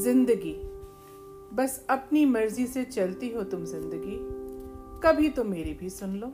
ज़िंदगी। बस अपनी मर्ज़ी से चलती हो तुम ज़िंदगी। कभी तो मेरी भी सुन लो।